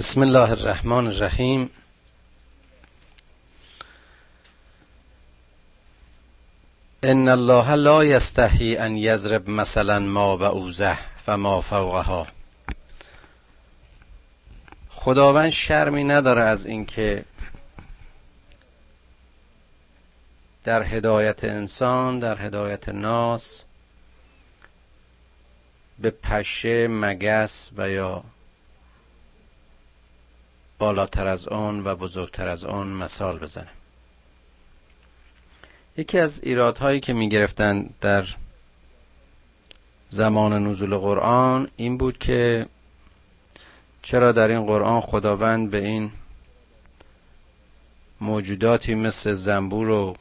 بسم الله الرحمن الرحیم. ان الله لا یستحی ان یضرب مثلا ما بعوزه فما فوقها. خداوند شرمی نداره از اینکه در هدایت انسان در هدایت ناس به پشه مگس و یا بالاتر از آن و بزرگتر از آن مثال بزنه یکی از ایرادهایی که می گرفتن در زمان نزول قرآن این بود که چرا در این قرآن خداوند به این موجوداتی مثل زنبور و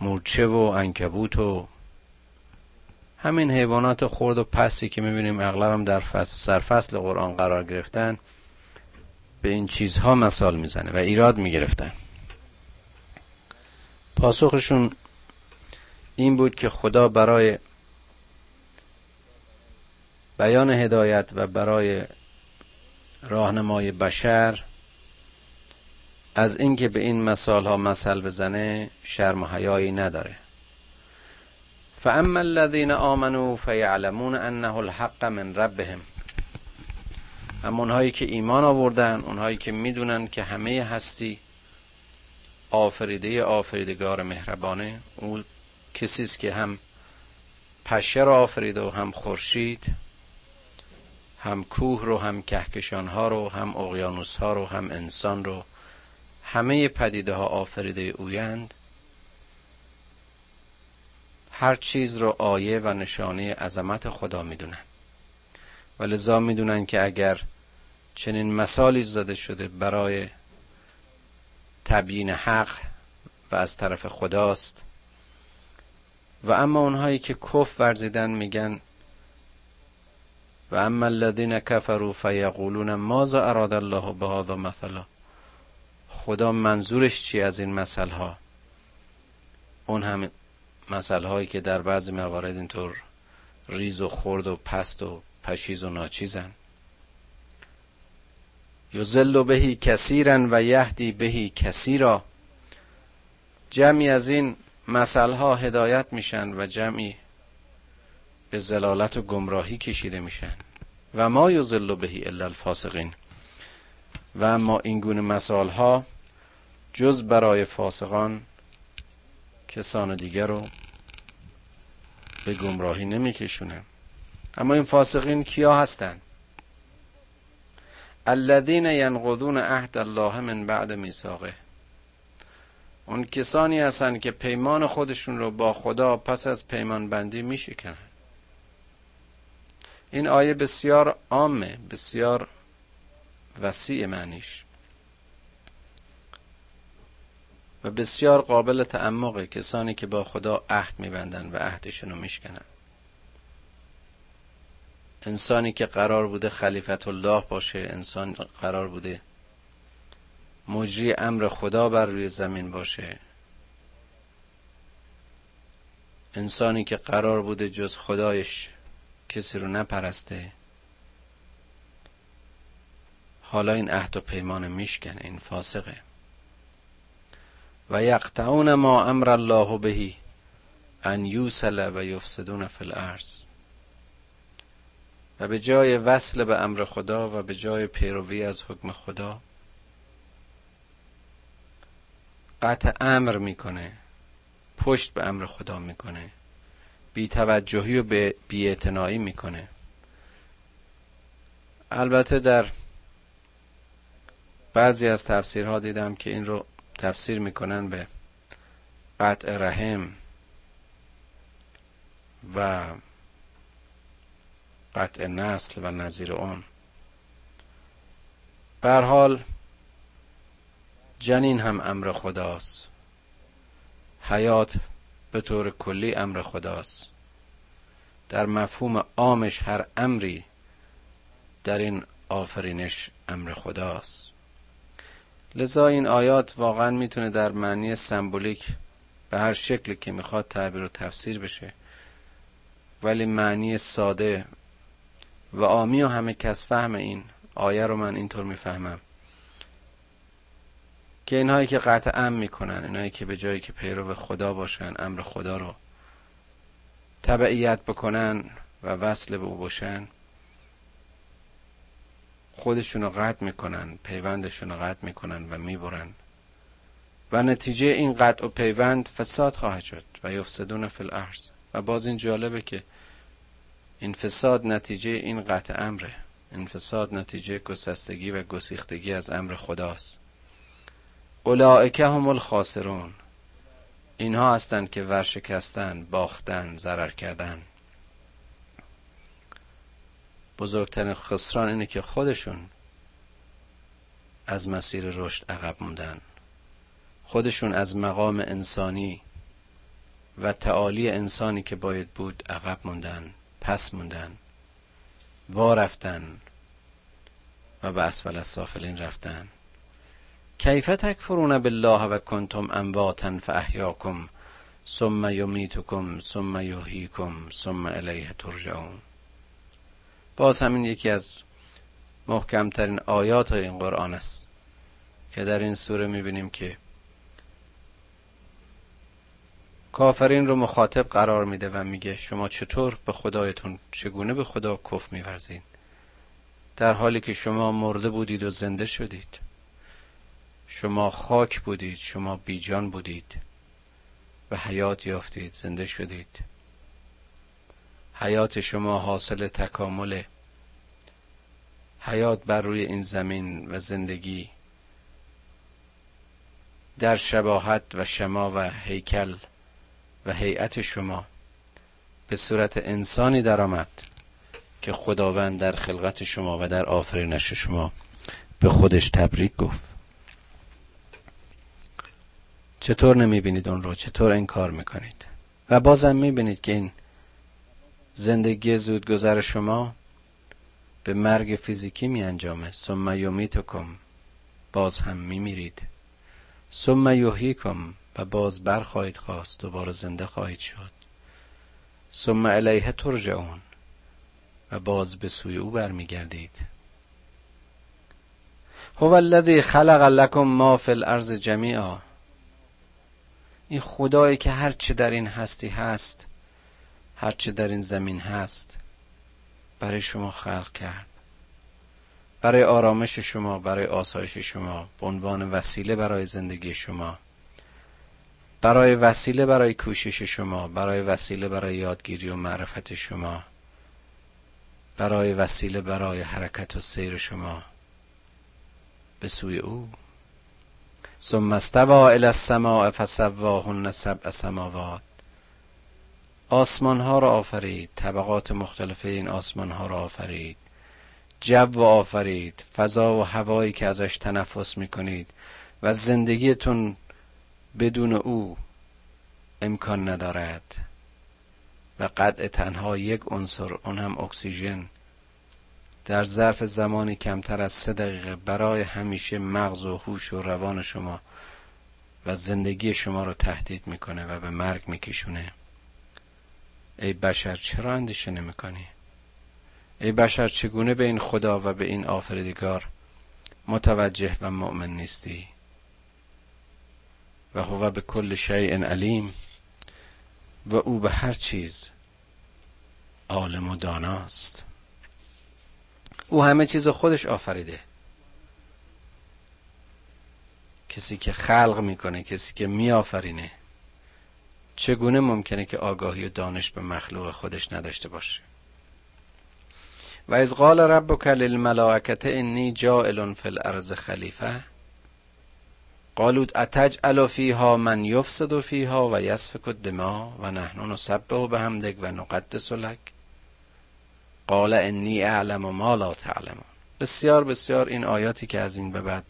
مورچه و انکبوت و همین حیوانات خرد و پسی که می‌بینیم اغلب هم در فصل سرفصل قرآن قرار گرفتن به این چیزها مثال می‌زنه و ایراد می‌گرفتن. پاسخشون این بود که خدا برای بیان هدایت و برای راهنمای بشر از اینکه به این مثال ها مثل بزنه شرم و حیایی نداره. فاما الذين آمنوا فیعلمون انه الحق من ربهم اما اونهایی که ایمان آوردن اونهایی که می‌دونن که همه هستی آفریده آفریدگار مهربانه او کسی است که هم پشه را آفریده و هم خورشید هم کوه رو هم کهکشان ها رو هم اقیانوس ها رو هم انسان رو همه پدیده ها آفریده اویند. هر چیز رو آیه و نشانه عظمت خدا می‌دونن. و لذا می‌دونن که اگر چنین مثالی زده شده برای تبیین حق و از طرف خداست. و اما اونهایی که کف ورزیدن میگن و اما الذین کفروا فیقولون ماذا اراد الله بهذا مثلا؟ خدا منظورش چی از این مثل ها اون هم مثل هایی که در بعضی موارد اینطور ریز و خرد و پست و پشیز و ناچیزن. یزل بهی کثیرا و یهدی بهی کثیرا. جمعی از این مسئله هدایت میشن و جمعی به زلالت و گمراهی کشیده میشن. و ما یزل بهی الا الفاسقین. و اما این گونه مسائل ها جز برای فاسقان کسان دیگر رو به گمراهی نمیکشونه. اما این فاسقین کیا هستند الذين ینقضون عهد الله من بعد میثاقه. اون کسانی هستند که پیمان خودشون رو با خدا پس از پیمان بندی میشکنن. این آیه بسیار عامه بسیار وسیع معنیش. و بسیار قابل تعمقه کسانی که با خدا عهد میبندن و عهدشون رو میشکنن. انسانی که قرار بوده خلیفت الله باشه انسان قرار بوده مجری امر خدا بر روی زمین باشه. انسانی که قرار بوده جز خدایش کسی رو نپرسته. حالا این عهد و پیمان میشکنه این فاسقه. و یقطعون ما امر الله بهی ان یوسل و یفسدون فی الارض. و به جای وصل به امر خدا و به جای پیروی از حکم خدا قطع امر می‌کنه پشت به امر خدا می‌کنه بی توجهی و بی می‌کنه. البته در بعضی از تفسیرها دیدم که این رو تفسیر می‌کنن به قطع رحم و قطع نسل و نظیر اون بر حال جنین هم امر خداست. حیات به طور کلی امر خداست. در مفهوم عامش هر امری در این آفرینش امر خداست. لذا این آیات واقعا می‌تونه در معنی سمبولیک به هر شکلی که می‌خواد تعبیر و تفسیر بشه. ولی معنی ساده و آمی و همه کس فهم این آیه رو من اینطور می‌فهمم. که اینهایی که قطع ام می‌کنن اینهایی که به جایی که پیرو خدا باشن امر خدا رو تبعیت بکنن و وصل به او باشن خودشون رو قطع می‌کنن پیوندشون رو قطع می‌کنن و می‌برن. و نتیجه این قطع و پیوند فساد خواهد شد و یفسدون فی الارض. و باز این جالبه که این فساد نتیجه این قطع امره. این فساد نتیجه گسستگی و گسیختگی از امر خداست. اولائکه هم الخاسرون. اینها هستند که ورشکستن باختن ضرر کردن. بزرگترین خسران اینه که خودشون از مسیر رشد عقب موندن. خودشون از مقام انسانی و تعالی انسانی که باید بود عقب موندن. پس موندن وا رفتن و به اسفل السافلین رفتن. کیف تکفرون بالله و کنتم امواتا فاحیاکم ثم یمیتکم ثم یحییکم ثم الیه ترجعون. باز همین یکی از محکمترین آیات این قرآن است که در این سوره می‌بینیم که کافرین رو مخاطب قرار میده و میگه شما چطور به خدایتون چگونه به خدا کف میورزید؟ در حالی که شما مرده بودید و زنده شدید. شما خاک بودید شما بیجان بودید و حیات یافتید زنده شدید. حیات شما حاصل تکامل حیات بر روی این زمین و زندگی در شباهت و شما و هیکل و هیئت شما به صورت انسانی درآمد که خداوند در خلقت شما و در آفرینش شما به خودش تبریک گفت. چطور نمی‌بینید اون رو؟ چطور این کار می‌کنید؟ و بازم می‌بینید که این زندگی زودگذر شما به مرگ فیزیکی می انجامه ثم یمیتکم باز هم میمیرید. ثم یحییکم و باز بر خواهید خواست دوباره زنده خواهید شد. ثم الیه ترجعون. و باز به سوی او برمیگردید. هو الذی خلق لکم ما فی الارض جمیعا. این خدایی که هرچه در این هستی هست هرچه در این زمین هست برای شما خلق کرد. برای آرامش شما برای آسایش شما به عنوان وسیله برای زندگی شما. برای وسیله برای کوشش شما برای وسیله برای یادگیری و معرفت شما برای وسیله برای حرکت و سیر شما. به سوی او. ثم استوى الى السماء فسواهن سبع سماوات. آسمان ها را آفرید طبقات مختلف این آسمان ها را آفرید. جو آفرید فضا و هوایی که ازش تنفس می کنید و زندگیتون بدون او امکان ندارد و قطع تنها یک عنصر اون هم اکسیژن در ظرف زمانی کمتر از سه دقیقه برای همیشه مغز و هوش و روان شما و زندگی شما رو تهدید می‌کنه و به مرگ میکشونه. ای بشر چرا اندیشه نمی‌کنی؟ ای بشر چگونه به این خدا و به این آفریدگار متوجه و مؤمن نیستی؟ و هو به کل شیء علیم و او به هر چیز عالم و داناست. او همه چیز خودش آفریده. کسی که خلق می‌کنه کسی که میآفرینه چگونه ممکنه که آگاهی و دانش به مخلوق خودش نداشته باشه؟ و از قال ربک للملائکه انی جائل فی الارض خلیفه قالوا اتجعل فیها من یفسد فیها و یسفک الدماء و نحن نسبح بحمدک و نقدس لک قال انی اعلم ما لا تعلمون بسیار بسیار این آیاتی که از این به بعد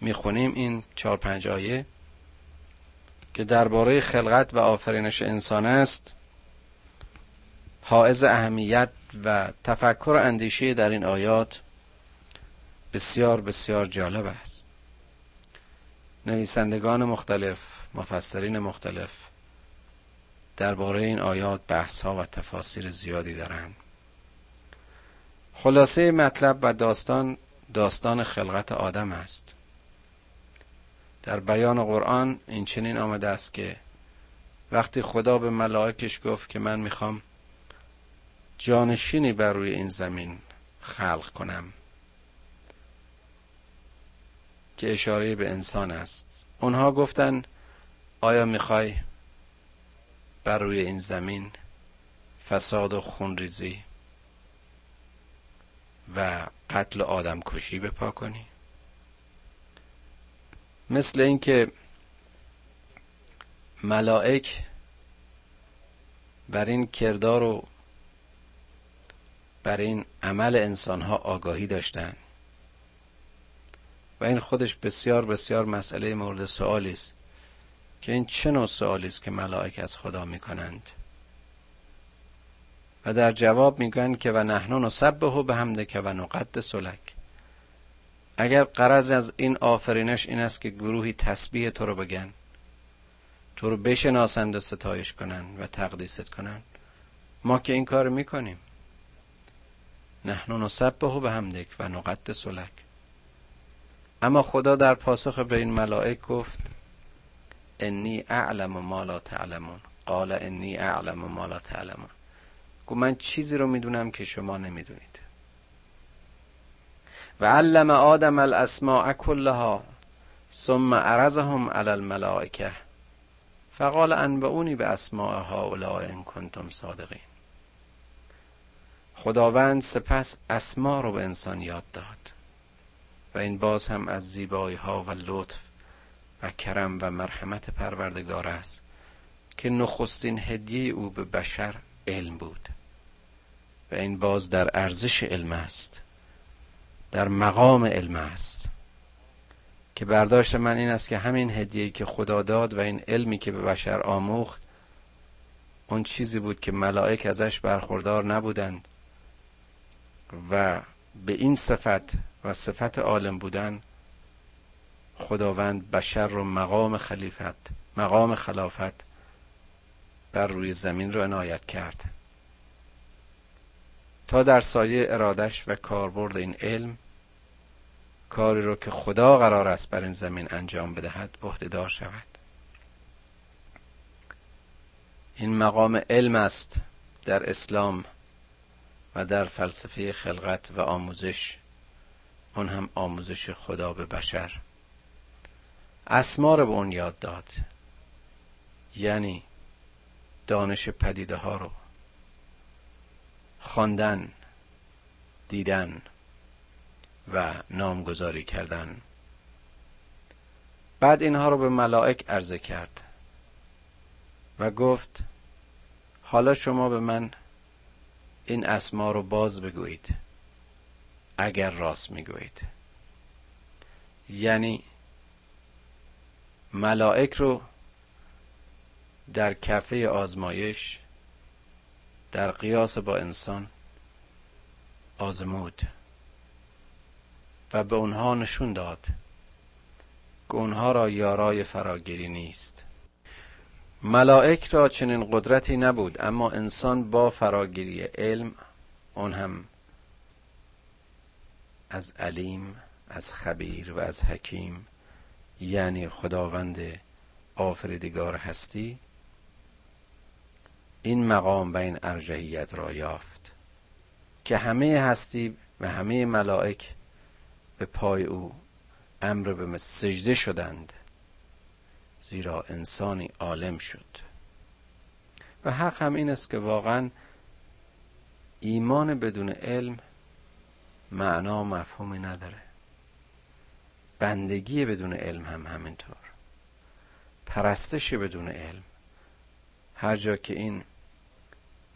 می‌خونیم این چهار پنج آیه که درباره خلقت و آفرینش انسان است حائز اهمیت و تفکر اندیشه در این آیات بسیار بسیار جالب است. نویسندگان مختلف مفسرین مختلف درباره این آیات بحث ها و تفاسیر زیادی دارند. خلاصه مطلب و داستان داستان خلقت آدم است. در بیان قرآن این چنین آمده است که وقتی خدا به ملائکش گفت که من می‌خوام جانشینی بر روی این زمین خلق کنم که اشاره به انسان است. اونها گفتن آیا می‌خوای بر روی این زمین فساد و خونریزی و قتل آدم کشی بپا کنی؟ مثل اینکه ملائک بر این کردار و بر این عمل انسانها آگاهی داشتند و این خودش بسیار بسیار مسئله مورد سوالی است که این چه نوع سوالی است که ملائک از خدا می‌کنند؟ و در جواب میگن که و نحن نسبه به حمد و نقد سلک اگر قرض از این آفرینش این است که گروهی تسبیح تو رو بگن تو رو بشناسند و ستایش کنن و تقدیست کنن ما که این کار می‌کنیم. نحن نسبه به حمدک و نقد سلک اما خدا در پاسخ به این ملائک گفت انی اعلم ما لا تعلمون. قال انی اعلم ما لا تعلمون. گفت من چیزی رو می‌دونم که شما نمی‌دونید. و علم آدم الاسماء کلها ثم عرضهم علی الملائکه. فقال انبعونی به اسماء هؤلاء ان کنتم صادقین. خداوند سپس اسما رو به انسان یاد داد. و این باز هم از زیبایی ها و لطف و کرم و مرحمت پروردگار است که نخستین هدیه او به بشر علم بود. و این باز در ارزش علم است در مقام علم است. که برداشت من این است که همین هدیه‌ای که خدا داد و این علمی که به بشر آموخت اون چیزی بود که ملائک ازش برخوردار نبودند و به این صفت و صفت عالم بودن خداوند بشر رو مقام خلیفت مقام خلافت بر روی زمین رو عنایت کرد. تا در سایه ارادش و کاربرد این علم کاری رو که خدا قرار است بر این زمین انجام بدهد دار شود. این مقام علم است در اسلام و در فلسفه خلقت و آموزش. اون هم آموزش خدا به بشر. اسما رو به اون یاد داد. یعنی دانش پدیده ها رو. خواندن دیدن و نامگذاری کردن. بعد اینها رو به ملائک عرضه کرد و گفت حالا شما به من این اسما رو باز بگویید. اگر راست می‌گویید. یعنی ملائک رو در کفه آزمایش در قیاس با انسان آزمود و به اونها نشون داد که اونها را یارای فراگیری نیست. ملائک را چنین قدرتی نبود اما انسان با فراگیری علم اون هم از علیم از خبیر و از حکیم یعنی خداوند آفریدگار هستی این مقام و این ارجحیت را یافت که همه هستی و همه ملائک به پای او امر به سجده شدند زیرا انسانی عالم شد. و حق هم این است که واقعا ایمان بدون علم معنا مفهومی نداره. بندگی بدون علم هم همینطور. پرستش بدون علم. هر جا که این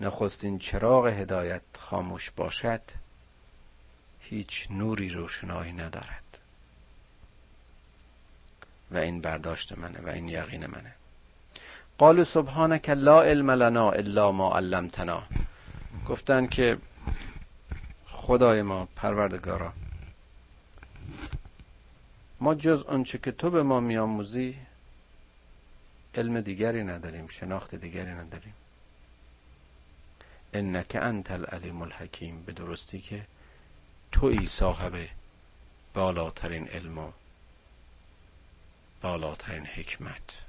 نخستین چراغ هدایت خاموش باشد هیچ نوری روشنایی ندارد. و این برداشت منه و این یقین منه. قالو سبحانك لا علم لنا الا ما علمتنا. گفتن که خدای ما پروردگارا. ما جز آنچه که تو به ما میآموزی علم دیگری نداریم شناخت دیگری نداریم. انک انت العلیم الحکیم به درستی که توی صاحب بالاترین علم و بالاترین حکمت.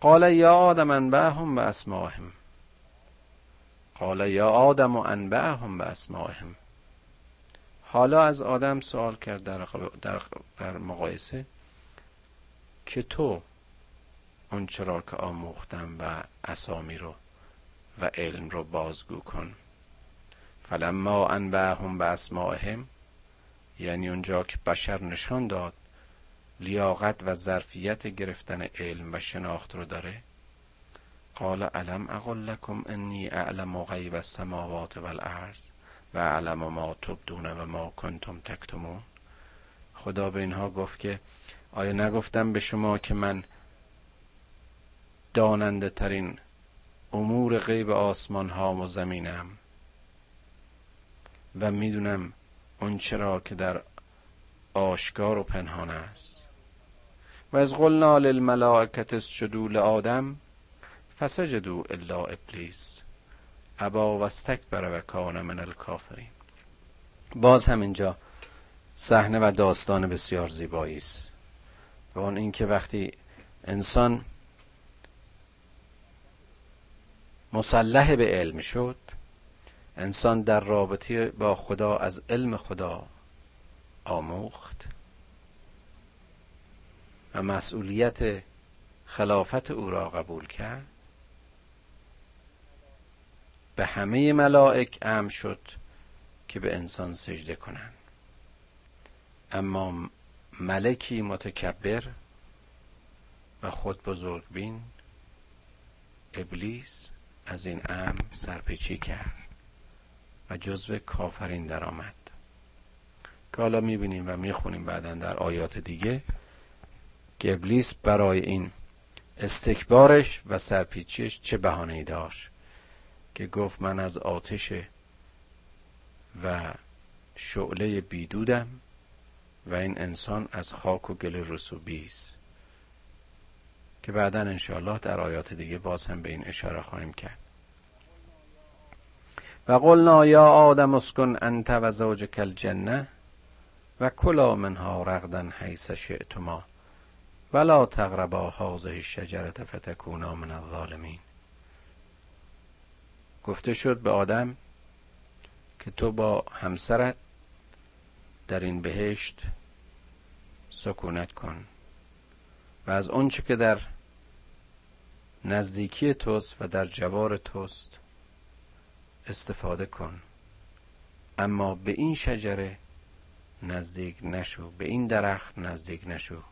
قال یا آدم انبعهم به اسماهم. قال یا آدم و انبعهم به اسماهم حالا از آدم سوال کرد در, در, در مقایسه که تو اون چرا که آموختم و اسامی رو و علم رو بازگو کن. فلما انبعهم به اسماهم یعنی اونجا که بشر نشان داد لیاقت و ظرفیت گرفتن علم و شناخت رو داره قال علم اقل لکم انی اعلم غیب السماوات والارض و اعلم ما تبدون و ما کنتم تکتمون؟ خدا به اینها گفت که آیا نگفتم به شما که من داننده ترین امور غیب آسمان ها و زمینم و می‌دونم اون چرا که در آشکار و پنهان است؟ و از قلنا للملائکت اسجدوا لآدم فسجدوا الا ابلیس. ابا و استکبر و کان من الکافرین. باز همینجا صحنه و داستان بسیار زیبایی است. و اون اینکه وقتی انسان مسلح به علم شد انسان در رابطه با خدا از علم خدا آموخت و مسئولیت خلافت او را قبول کرد. به همه ملائک ام شد که به انسان سجده کنند. اما ملکی متکبر و خود بزرگ بین ابلیس از این ام سرپیچی کرد و جزو کافرین درآمد. که حالا می‌بینیم و می‌خونیم بعدا در آیات دیگه که ابلیس برای این استکبارش و سرپیچیش چه بهانه داشت. که گفت من از آتش و شعله بیدودم و این انسان از خاک و گل رسوبی است. که بعدا انشاءالله در آیات دیگه باز هم به این اشاره خواهیم کرد. و قلنا یا آدم اسکن انت و زوجک الجنه و کلا منها رغدا حیث شئتما ولا تقربا هذه الشجره فتکونا من الظالمین. گفته شد به آدم که تو با همسرت در این بهشت سکونت کن و از آنچه که در نزدیکی توست و در جوار توست استفاده کن. اما به این شجره نزدیک نشو به این درخت نزدیک نشو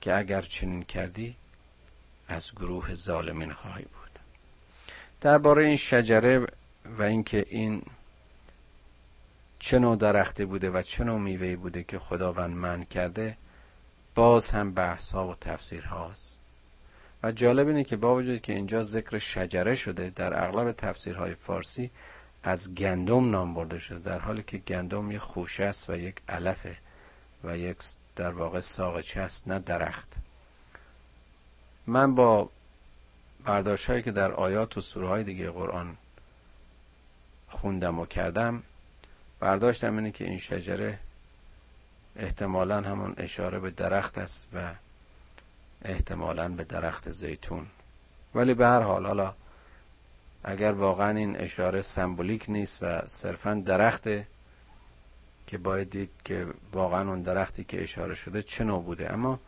که اگر چنین کردی از گروه ظالمین خواهی بود. درباره این شجره و اینکه این چه نوع درختی بوده و چه نوع بوده که خداوند من کرده باز هم بحث ها و تفسیر هاست و جالب اینه که با وجود که اینجا ذکر شجره شده در اغلب تفسیرهای فارسی از گندم نام برده شده در حالی که گندم یک خوشه است و یک علفه و یک در واقع ساقچه است نه درخت. من با برداشت هایی که در آیات و سوره های دیگه قرآن خوندم و کردم برداشتم اینه که این شجره احتمالا همون اشاره به درخت است و احتمالا به درخت زیتون. ولی به هر حال حالا اگر واقعا این اشاره سمبولیک نیست و صرفا درخته که باید دید که واقعا اون درختی که اشاره شده چه نوع بوده. اما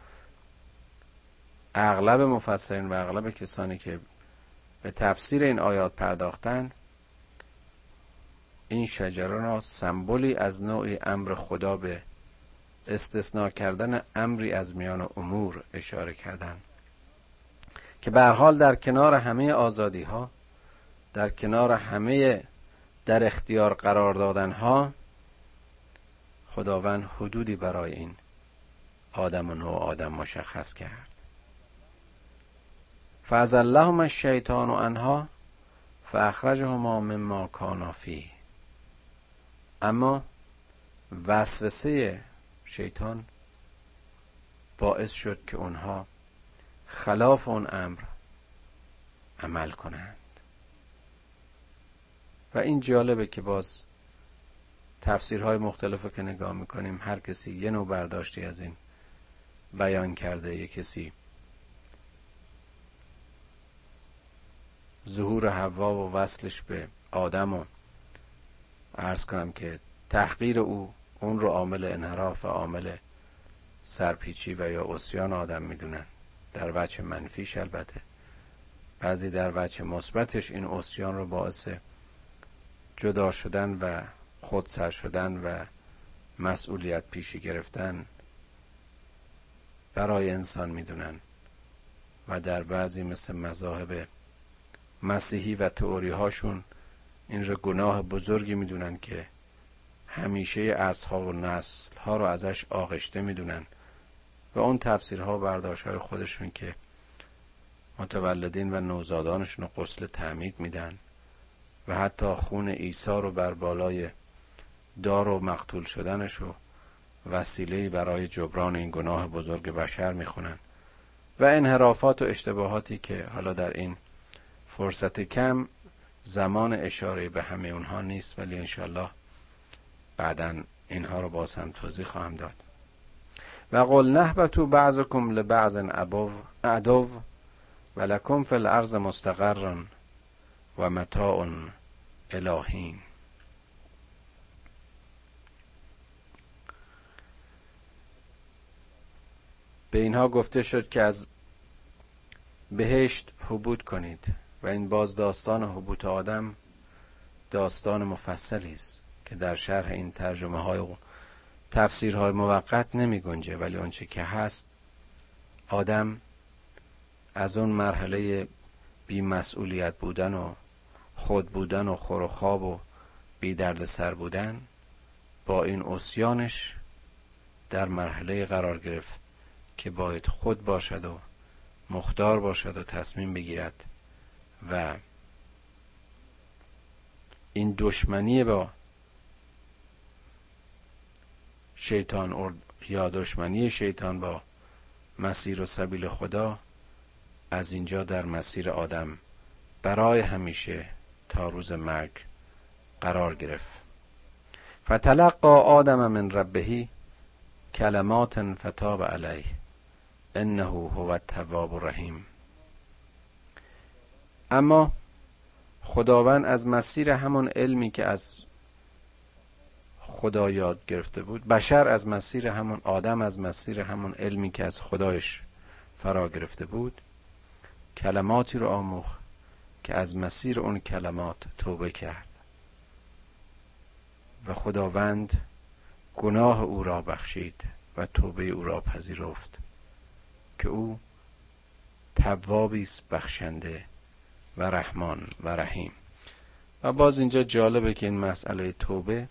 اغلب مفسرین و اغلب کسانی که به تفسیر این آیات پرداختن این شجره را سمبولی از نوع امر خدا به استثناء کردن امری از میان امور اشاره کردن. که به حال در کنار همه آزادی ها در کنار همه در اختیار قرار دادن ها خداوند حدودی برای این آدم و نوع آدم مشخص کرد. اللهم الشیطان و انها فاخرجهما مما کانا اما وسوسه شیطان باعث شد که اونها خلاف اون امر عمل کنند. و این جالبه که باز تفسیرهای مختلف که نگاه می‌کنیم هر کسی یه نوع برداشتی از این بیان کرده یه کسی ظهور حوا و وصلش به آدم و ارز کنم که تحقیر او اون رو عامل انحراف و عامل سرپیچی و یا اسیان آدم می‌دونن در وجه منفیش البته. بعضی در وجه مثبتش این اسیان رو باعث جدا شدن و خودسر شدن و مسئولیت پیشی گرفتن برای انسان می‌دونن و در بعضی مثل مذاهب مسیحی و تئوری هاشون این رو گناه بزرگی می‌دونن که همیشه اصحاب و نسل ها رو ازش آغشته می‌دونن و اون تفسیرها و برداشت های خودشون که متولدین و نوزادانشون رو قسل تعمید میدن و حتی خون عیسی رو بر بالای دار و مقتول شدنش رو وسیله برای جبران این گناه بزرگ بشر می‌خونن و انحرافات و اشتباهاتی که حالا در این فرصت کم زمان اشاره به همه اونها نیست ولی انشالله بعدا اینها رو باز هم توضیح خواهم داد. و قل نهبتو بعضکم لبعض عدو و لکم فی الارض مستقر و متاع الهین. به اینها گفته شد که از بهشت حبود کنید. و این باز داستان حبوط آدم داستان مفصلی است که در شرح این ترجمه های و تفسیرهای موقت نمی گنجه ولی آنچه که هست آدم از اون مرحله بیمسئولیت بودن و خود بودن و خور و خواب و بی درد سر بودن با این اسیانش در مرحله قرار گرفت که باید خود باشد و مختار باشد و تصمیم بگیرد و این دشمنی با شیطان یا دشمنی شیطان با مسیر و سبیل خدا از اینجا در مسیر آدم برای همیشه تا روز مرگ قرار گرفت. فتلقا آدم من ربهی کلمات فتاب علیه انه هو التواب الرحیم. اما خداوند از مسیر همون علمی که از خدا یاد گرفته بود بشر از مسیر همون آدم از مسیر همون علمی که از خدایش فرا گرفته بود کلماتی رو آموخ که از مسیر اون کلمات توبه کرد. و خداوند گناه او را بخشید و توبه او را پذیرفت که او توابی است بخشنده و رحمان و رحیم. و باز اینجا جالبه که این مسئله توبه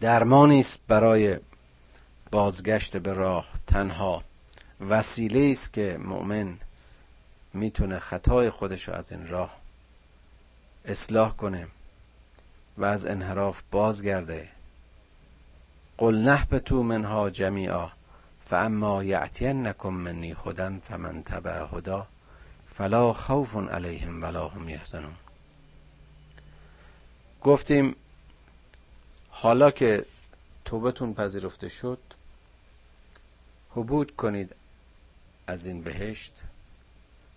درمانی است برای بازگشت به راه تنها. وسیله است که مؤمن می‌تونه خطای خودش رو از این راه اصلاح کنه و از انحراف بازگرده. قل تو منها جمیعا. فاما یعتینکم منی هدن فمن تبع هدا فلا خوف علیهم ولا هم یحزنون. گفتیم حالا که توبتون پذیرفته شد حبود کنید از این بهشت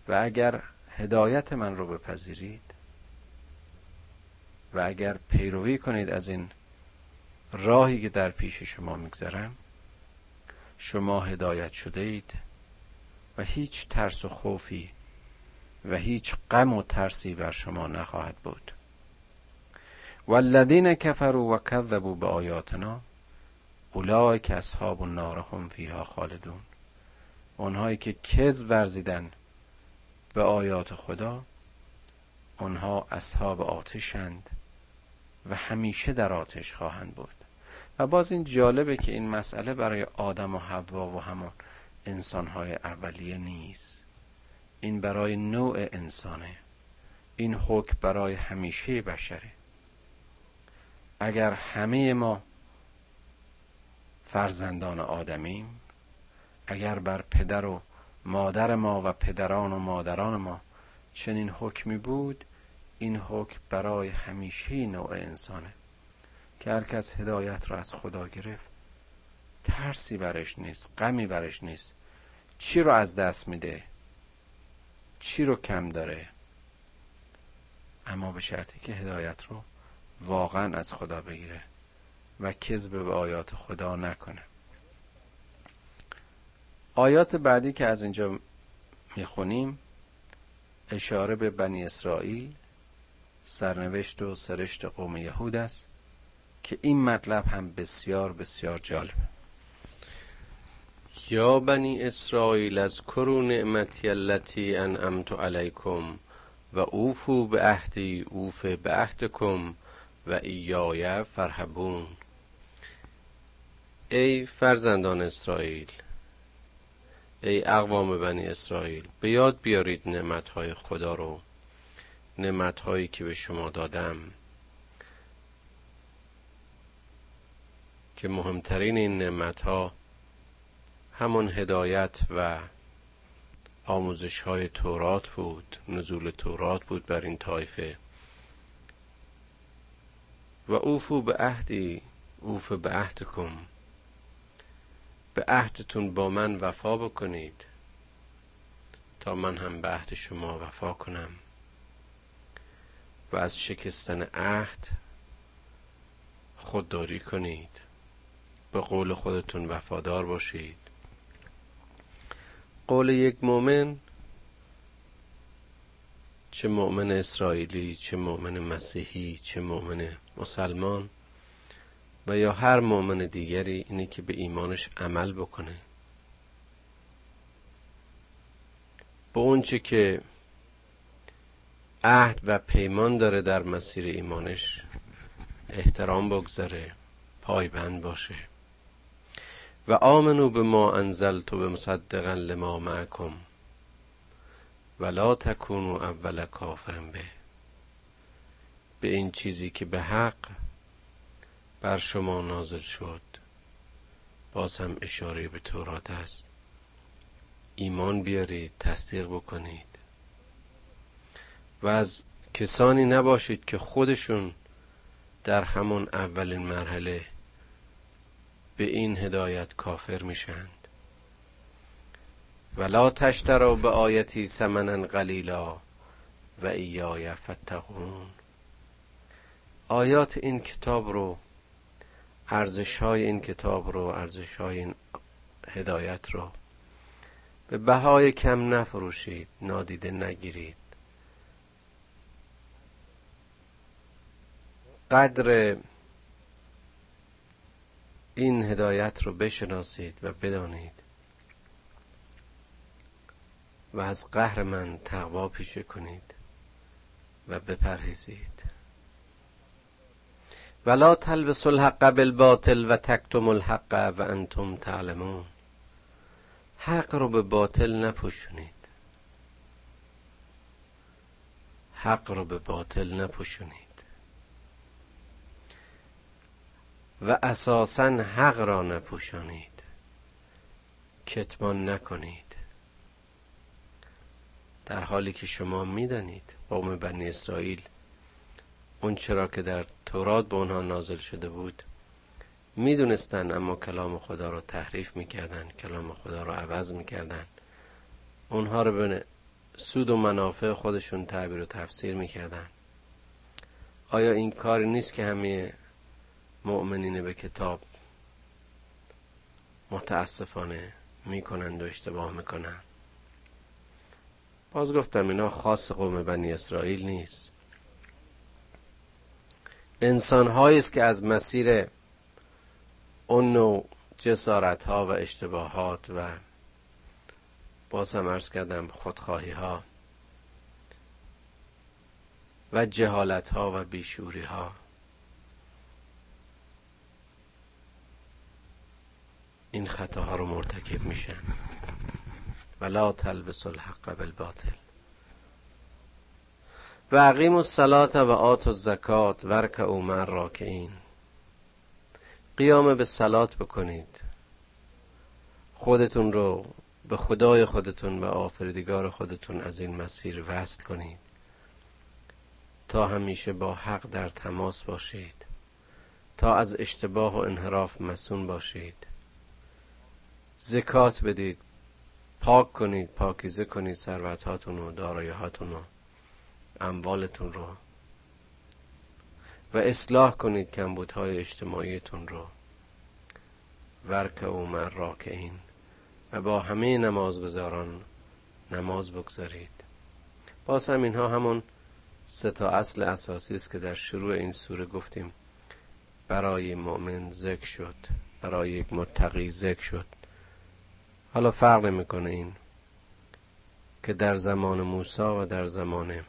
و اگر هدایت من رو بپذیرید و اگر پیروی کنید از این راهی که در پیش شما میگذرم شما هدایت شده اید و هیچ ترس و خوفی و هیچ غم و ترسی بر شما نخواهد بود. والذین کفروا و کذبوا به آیاتنا اولئک اصحاب النار هم فیها خالدون. اونهایی که کذب ورزیدن به آیات خدا آنها اصحاب آتشند و همیشه در آتش خواهند بود. و باز این جالبه که این مسئله برای آدم و حوا و همون انسانهای اولیه نیست. این برای نوع انسانه. این حکم برای همیشه بشره. اگر همه ما فرزندان آدمیم اگر بر پدر و مادر ما و پدران و مادران ما چنین حکمی بود این حکم برای همیشه نوع انسانه. که هر کس هدایت را از خدا گرفت. ترسی برش نیست غمی برش نیست. چی رو از دست میده؟ چی رو کم داره؟ اما به شرطی که هدایت رو واقعا از خدا بگیره و کذب به آیات خدا نکنه. آیات بعدی که از اینجا می‌خونیم اشاره به بنی اسرائیل سرنوشت و سرشت قوم یهود است. که این مطلب هم بسیار بسیار جالبه یا بنی اسرائیل از کرو نعمتی التي انعمت علیکم و اوفو به عهدی اوف به عهدکم و ایای فرهبون ای فرزندان اسرائیل ای اقوام بنی اسرائیل به یاد بیارید نعمتهای خدا رو نعمتهایی که به شما دادم. که مهمترین این نعمتها همون هدایت و آموزش های تورات بود نزول تورات بود بر این طایفه. و اوفو به عهدی اوف به عهدکم. به عهدتون با من وفا بکنید تا من هم به عهد شما وفا کنم. و از شکستن عهد خودداری کنید. به قول خودتون وفادار باشید. قول یک مؤمن چه مؤمن اسرائیلی چه مؤمن مسیحی چه مؤمن مسلمان و یا هر مؤمن دیگری اینه که به ایمانش عمل بکنه. به اونچه که عهد و پیمان داره در مسیر ایمانش احترام بگذاره پایبند باشه. و آمنو به ما انزلت به مصدقا لما معکم ولا تکونو اول کافرم به. به این چیزی که به حق بر شما نازل شد باز هم اشاره به تورات است. ایمان بیارید تصدیق بکنید. و از کسانی نباشید که خودشون در همون اولین مرحله به این هدایت کافر میشند. ولا تشتروا به آیتی سمنا قلیلا و ایای فتقون. آیات این کتاب رو ارزش های این کتاب رو ارزش های این هدایت رو به بهای کم نفروشید نادیده نگیرید. قدر این هدایت رو بشناسید و بدانید. و از قهر من تقوا پیشه کنید و بپرهیزید. ولا تلبس الحق بالباطل و تکتم الحق و انتم تعلمون. حق رو به باطل نپوشونید. حق رو به باطل نپوشونید. و اساسا حق را نپوشانید. کتمان نکنید. در حالی که شما می‌دانید قوم بنی اسرائیل اون چرا که در تورات به اونها نازل شده بود می‌دونستن اما کلام خدا رو تحریف می‌کردن کلام خدا رو عوض می‌کردن. اونها رو به سود و منافع خودشون تعبیر و تفسیر می‌کردن. آیا این کاری نیست که همه مؤمنین به کتاب متاسفانه می‌کنند و اشتباه می‌کنند. باز گفتم اینا خاص قوم بنی اسرائیل نیست. انسان است که از مسیر اون نوع جسارت ها و اشتباهات و باز هم ارز کردم خودخواهی ها و جهالت ها و بیشوری ها این خطاها رو مرتکب میشن ولا تلبس الحق بالباطل. و اقیم الصلاة و آت الزکات ورک او مع راکعین قیام به سلات بکنید. خودتون رو به خدای خودتون و آفریدگار خودتون از این مسیر وصل کنید. تا همیشه با حق در تماس باشید. تا از اشتباه و انحراف مسون باشید. زکات بدید. پاک کنید پاکیزه کنید ثروتهاتون و داراییهاتون و اموالتون رو. و اصلاح کنید کمبودهای اجتماعیتون رو. ورک و مر این و با همه نمازگزاران نماز بگذارید. باز هم اینها همون سه تا اصل اساسی است که در شروع این سوره گفتیم. برای مؤمن ذکر شد. برای یک متقی ذکر شد. حالا فرق می‌کنه این که در زمان موسی و در زمان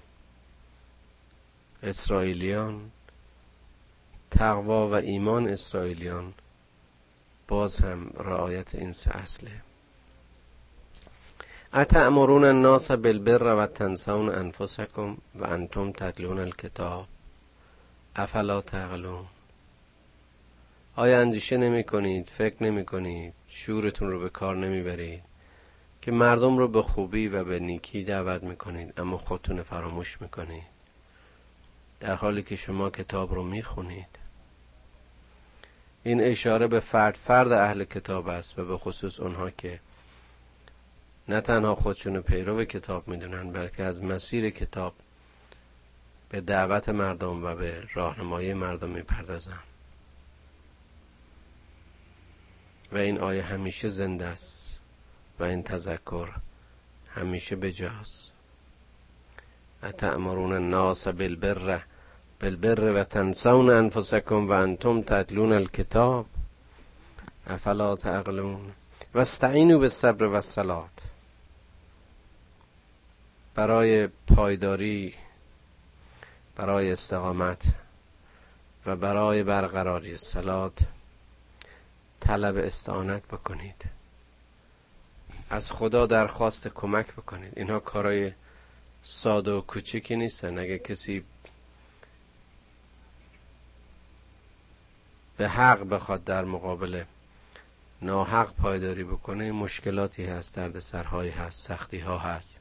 اسرائیلیان تقوا و ایمان اسرائیلیان باز هم رعایت این سه اصله. اتأمرون الناس بالبر و تنسون انفسکم و انتم تتلون الکتاب؟ افلا تعقلون؟ آیا اندیشه نمی کنید فکر نمی کنید شورتون رو به کار نمی برید که مردم رو به خوبی و به نیکی دعوت می کنید اما خودتون فراموش می کنید در حالی که شما کتاب رو می خونید این اشاره به فرد فرد اهل کتاب است و به خصوص اونها که نه تنها خودشون پیرو کتاب می‌دونن بلکه از مسیر کتاب به دعوت مردم و به راهنمایی مردم می‌پردازن. و این آیه همیشه زنده است و این تذکر همیشه بجاست. اتأمرون الناس بالبر بالبر و تنسون انفسکم و انتم تتلون الکتاب. افلا تعقلون. و استعینوا بالصبر و الصلات. برای پایداری برای استقامت و برای برقراری سلات طلب استعانت بکنید. از خدا درخواست کمک بکنید. اینها کارای ساده و کوچکی نیستن. اگه کسی به حق بخواد در مقابل ناحق پایداری بکنه مشکلاتی هست درد سرهایی هست سختی ها هست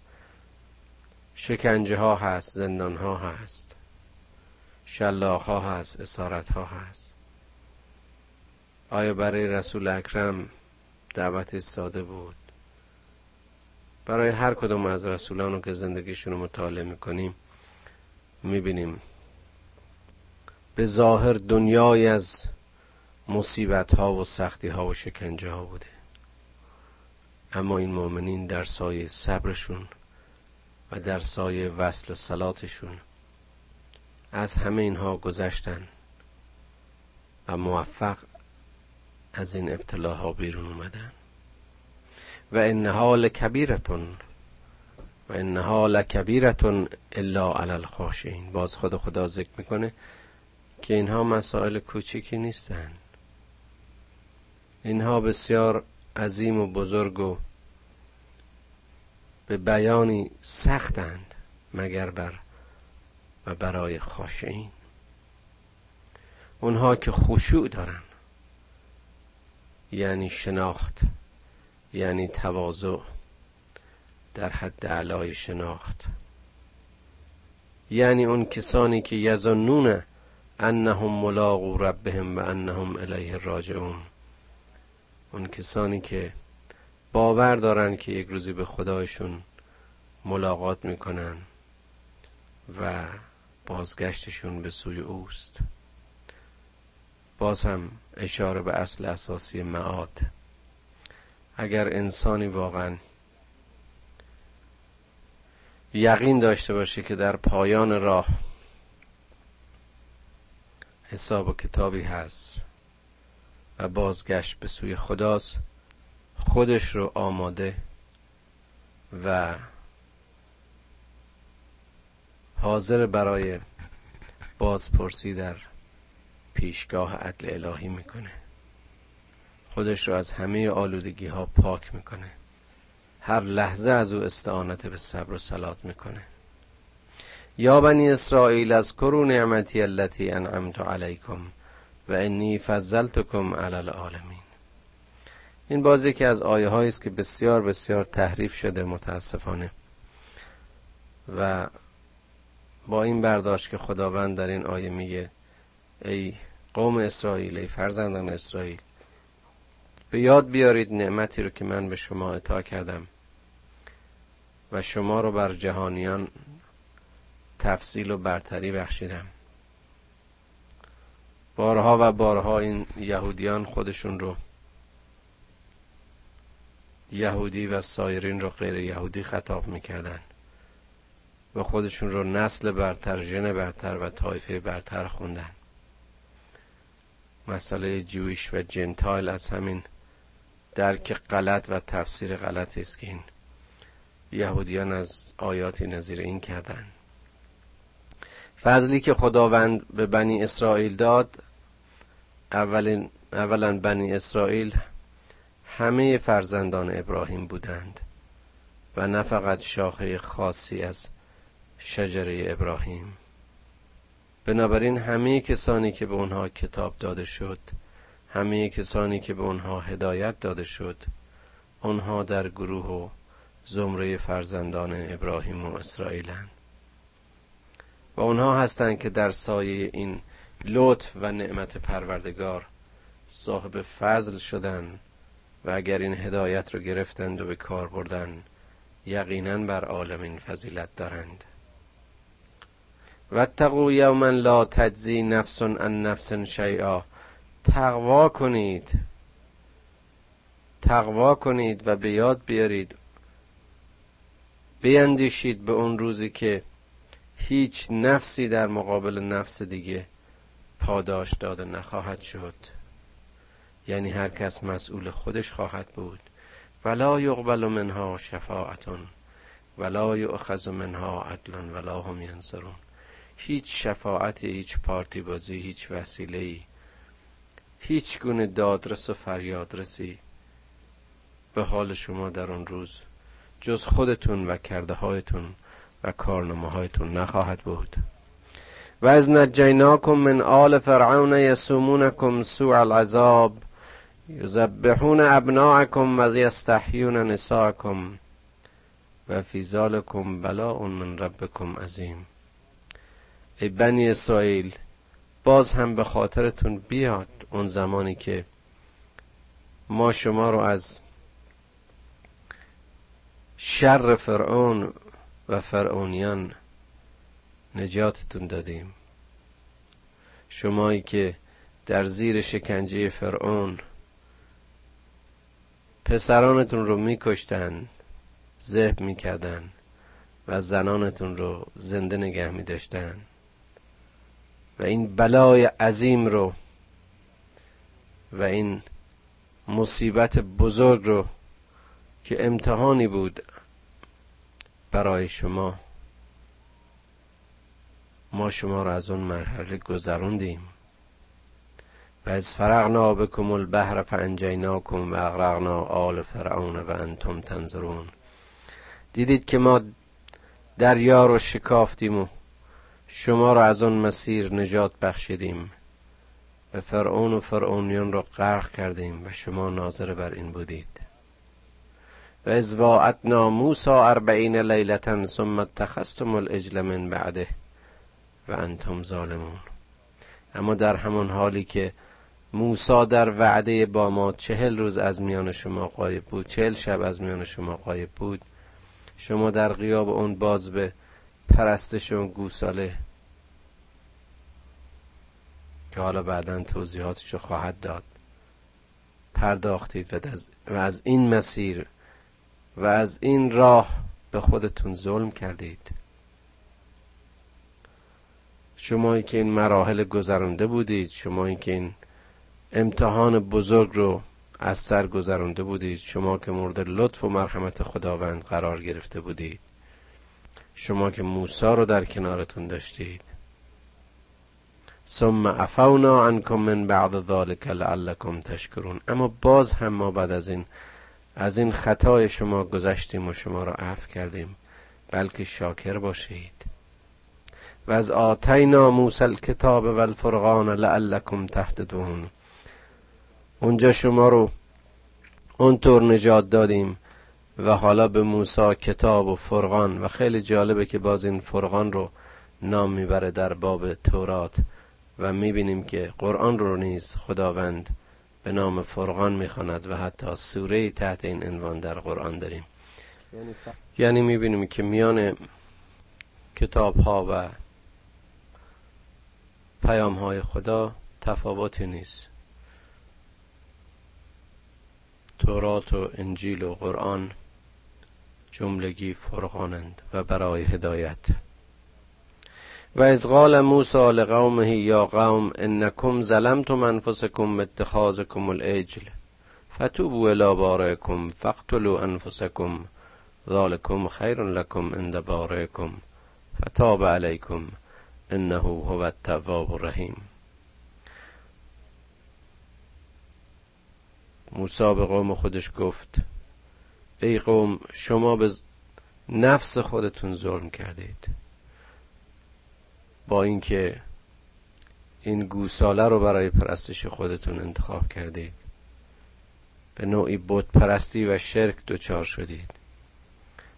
شکنجه ها هست زندان ها هست شلاخ ها هست اسارت ها هست. آیا برای رسول اکرم دعوت ساده بود؟ برای هر کدوم از رسولانو که زندگیشون رو مطالعه می‌کنیم می‌بینیم به ظاهر دنیای از مصیبت ها و سختی ها و شکنجه ها بوده. اما این مؤمنین در سایه صبرشون و در سایه وصل و سلاتشون از همه اینها گذشتن و موفق از این ابتلاها بیرون اومدن. و انها لکبیرتون و انها لکبیرتون الا علی الخاشعین. باز خود خدا ذکر می‌کنه که اینها مسائل کوچیکی نیستن. اینها بسیار عظیم و بزرگ و به بیانی سختند مگر بر و برای خاشعین. اونها که خشوع دارن. یعنی شناخت یعنی تواضع در حد علای شناخت. یعنی اون کسانی که یظنون انهم ملاقو ربهم و انهم الیه راجعون. اون کسانی که باور دارن که یک روزی به خدایشون ملاقات می‌کنن و بازگشتشون به سوی اوست. باز هم اشاره به اصل اساسی معاد. اگر انسانی واقعا یقین داشته باشه که در پایان راه حساب و کتابی هست و بازگشت به سوی خداست خودش رو آماده و حاضر برای بازپرسی در پیشگاه عدل الهی می‌کنه. خودش رو از همه آلودگی ها پاک می‌کنه. هر لحظه از او استعانت به صبر و سلات می‌کنه. یا بنی اسرائیل از کرو نعمتی التي انعمت علیکم و انی فضلتکم علی العالمین. این بازی که از آیه است که بسیار بسیار تحریف شده متاسفانه. و با این برداشت که خداوند در این آیه میگه ای قوم اسرائیل ای فرزندان اسرائیل به یاد بیارید نعمتی رو که من به شما عطا کردم و شما رو بر جهانیان تفصیل و برتری بخشیدم. بارها و بارها این یهودیان خودشون رو یهودی و سایرین رو غیر یهودی خطاب می‌کردن و خودشون رو نسل برتر ژن برتر و طایفه برتر خوندن. مسئله جویش و جنتایل از همین درک غلط و تفسیر غلط است که این یهودیان از آیاتی نظیر این کردن. فضلی که خداوند به بنی اسرائیل داد اولین اولا بنی اسرائیل همه فرزندان ابراهیم بودند و نه فقط شاخه خاصی از شجره ابراهیم. بنابراین همه کسانی که به اونها کتاب داده شد همه کسانی که به اونها هدایت داده شد اونها در گروه و زمره فرزندان ابراهیم و اسرائیلند. و اونها هستند که در سایه این لطف و نعمت پروردگار صاحب فضل شدن و اگر این هدایت رو گرفتند و به کار بردن یقینا بر عالمین فضیلت دارند. و اتقوا یوما لا تجزی نفس عن نفس شیئا. تقوا کنید. تقوا کنید و به یاد بیارید. بیندیشید به اون روزی که هیچ نفسی در مقابل نفس دیگه پاداش داده نخواهد شد. یعنی هر کس مسئول خودش خواهد بود. ولا یقبل منها شفاعتون. ولا یؤخذ منها عدل ولا هم ینظرون هیچ شفاعت هیچ پارتی بازی هیچ وسیله ای هیچ گونه دادرس و فریادرسی به حال شما در آن روز جز خودتون و کرده هایتون و کارنامه هایتون نخواهد بود. و از نجیناکم من آل فرعون یسومونکم سوء العذاب یذبحون ابناءکم و یستحیون نساءکم و فی ذالکم بلاء من ربکم عظیم. ای بنی اسرائیل باز هم به خاطرتون بیاد اون زمانی که ما شما رو از شر فرعون و فرعونیان نجاتتون دادیم. شمایی که در زیر شکنجه فرعون پسرانتون رو میکشتن ذبح می‌کردن و زنانتون رو زنده نگه میداشتن. و این بلای عظیم رو و این مصیبت بزرگ رو که امتحانی بود برای شما ما شما را از اون مرحله گذروندیم. و از فرقنا بکم البحر فانجیناکم و اغرقنا آل فرعون و انتم تنظرون. دیدید که ما دریا رو شکافتیم و شما را از آن مسیر نجات بخشیدیم و فرعون و فرعونیان را غرق کردیم و شما ناظر بر این بودید. و از واعتنا موسا اربعین لیلتا ثم اتخذتم الاجل من بعده و انتم ظالمون. اما در همون حالی که موسا در وعده با ما چهل روز از میان شما قایب بود چهل شب از میان شما قایب بود شما در غیاب اون باز به پرستش اون گوساله. که حالا بعدا توضیحاتش رو خواهد داد. پرداختید و از این مسیر و از این راه به خودتون ظلم کردید. شمایی که این مراحل گذرانده بودید شمایی که این امتحان بزرگ رو از سر گذرانده بودید شما که مورد لطف و مرحمت خداوند قرار گرفته بودید. شما که موسی رو در کنارتون داشتید. ثم عفونا عنكم من بعد ذلك لعلكم تشکرون. اما باز هم ما بعد از این از این خطای شما گذشتیم و شما را عفو کردیم. بلکه شاکر باشید. و از آتینا موسی الکتاب و الفرقان لعلکم تهتدون. اونجا شما رو اونطور نجات دادیم. و حالا به موسی کتاب و فرقان و خیلی جالبه که باز این فرقان رو نام می‌بره در باب تورات و می‌بینیم که قرآن رو نیز خداوند به نام فرقان می‌خواند و حتی سوره تحت این عنوان در قرآن داریم. یعنی می‌بینیم که میان کتاب ها و پیام های خدا تفاوتی نیست. تورات و انجیل و قرآن جملگی فرقانند و برای هدایت. و از قال موسی لقومه یا قوم انکم ظلمتم انفسکم اتخاذکم العجل فتوبوا الى بارئکم فاقتلوا انفسکم ذالکم خیر لکم عند بارئکم فتاب علیکم انه هو التواب الرحیم. موسی به قوم خودش گفت ای قوم شما به نفس خودتون ظلم کردید. با اینکه این گوساله رو برای پرستش خودتون انتخاب کردید. به نوعی بت پرستی و شرک دچار شدید.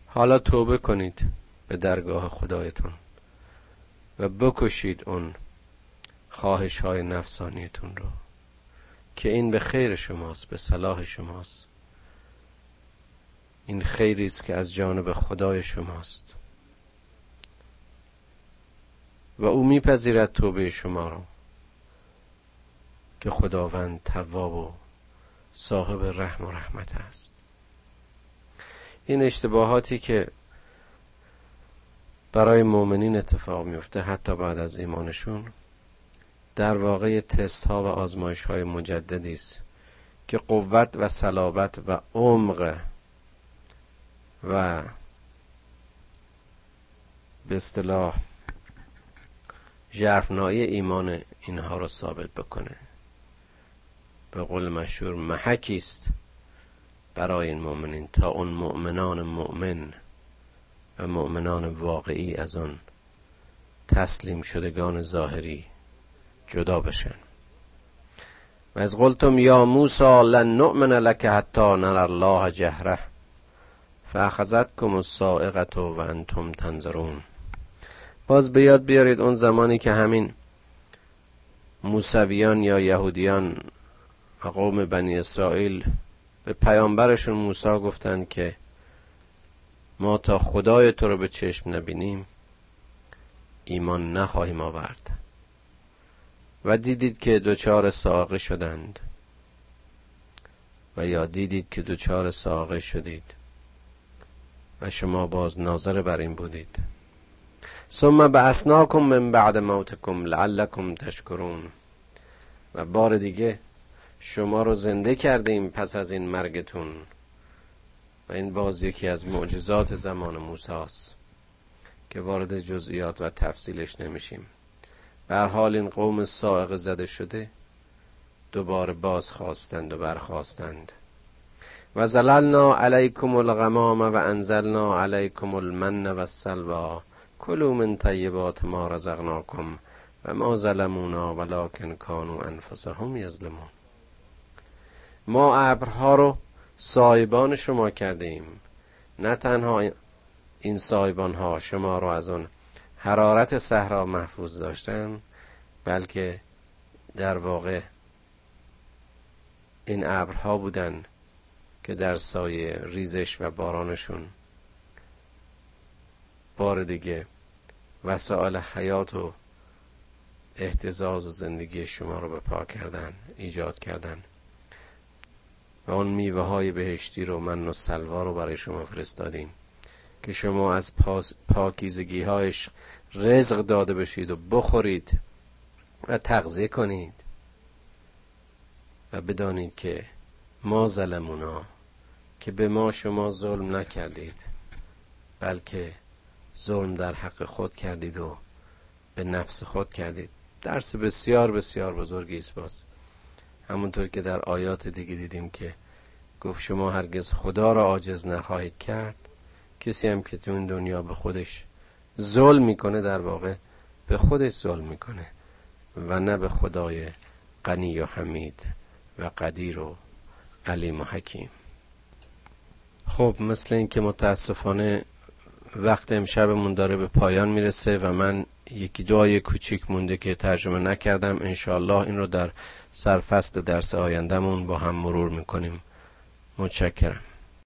حالا توبه کنید به درگاه خدایتون و بکشید اون خواهش های نفسانیتون رو که این به خیر شماست به صلاح شماست. این خیری است که از جانب خدای شماست. و او میپذیرد توبه شما را که خداوند تواب و صاحب رحم و رحمت است. این اشتباهاتی که برای مؤمنین اتفاق میفته حتی بعد از ایمانشون در واقع تست ها و آزمایش های مجددی است که قوت و صلابت و عمق و به اصطلاح جرفنایی ایمان اینها را ثابت بکنه. به قول مشهور محکی است برای این مؤمنین تا اون مؤمنان مؤمن و مؤمنان واقعی از آن تسلیم شدگان ظاهری جدا بشن. و از قلتم یا موسی لن نؤمن لك حتی نر الله جهره. فاخذتكم الصاعقه و انتم تنظرون. باز به یاد بیارید اون زمانی که همین موسویان یا یهودیان و قوم بنی اسرائیل به پیامبرشون موسی گفتند که ما تا خدای تو رو به چشم نبینیم ایمان نخواهیم آورد. و دیدید که دوچار ساقه شدند. و یا دیدید که دوچار ساقه شدید. و شما باز ناظر بر این بودید. ثم بعثناکم من بعد موتکم لعلکم تشکرون. و بار دیگه شما رو زنده کردیم پس از این مرگتون. و این باز یکی از معجزات زمان موساست که وارد جزئیات و تفصیلش نمیشیم. به حال این قوم سائق زده شده دوباره باز خواستند و برخواستند. و زللنا علیکم الغمام و انزلنا علیکم المن و السلوا کلوا من طیبات ما رزقناکم و ما ظلمونا ولکن کانوا انفسهم یظلمون. ما ابرها رو سایبان شما کردیم. نه تنها این سایبان ها شما رو از اون حرارت صحرا محفوظ داشتن بلکه در واقع این ابرها بودن. که در سایه ریزش و بارانشون. بار دیگه وسائل حیات و احتزاز و زندگی شما رو به پا کردن ایجاد کردن. و اون میوه های بهشتی رو من و سلوا رو برای شما فرستادیم که شما از پاکیزگی هایش رزق داده بشید و بخورید و تغذیه کنید. و بدانید که ما ظلمونا که به ما شما ظلم نکردید بلکه ظلم در حق خود کردید و به نفس خود کردید. درس بسیار بسیار بزرگی است باز. همونطور که در آیات دیگه دیدیم که گفت شما هرگز خدا را عاجز نخواهید کرد. کسی هم که تو این دنیا به خودش ظلم می‌کنه در واقع به خودش ظلم می‌کنه و نه به خدای غنی و حمید و قدیر و علیم و حکیم. خب مثل اینکه متاسفانه وقت امشبمون داره به پایان می‌رسه و من یکی دو کوچیک مونده که ترجمه نکردم انشاءالله این رو در سرفست درس آیندهمون با هم مرور می‌کنیم. متشکرم.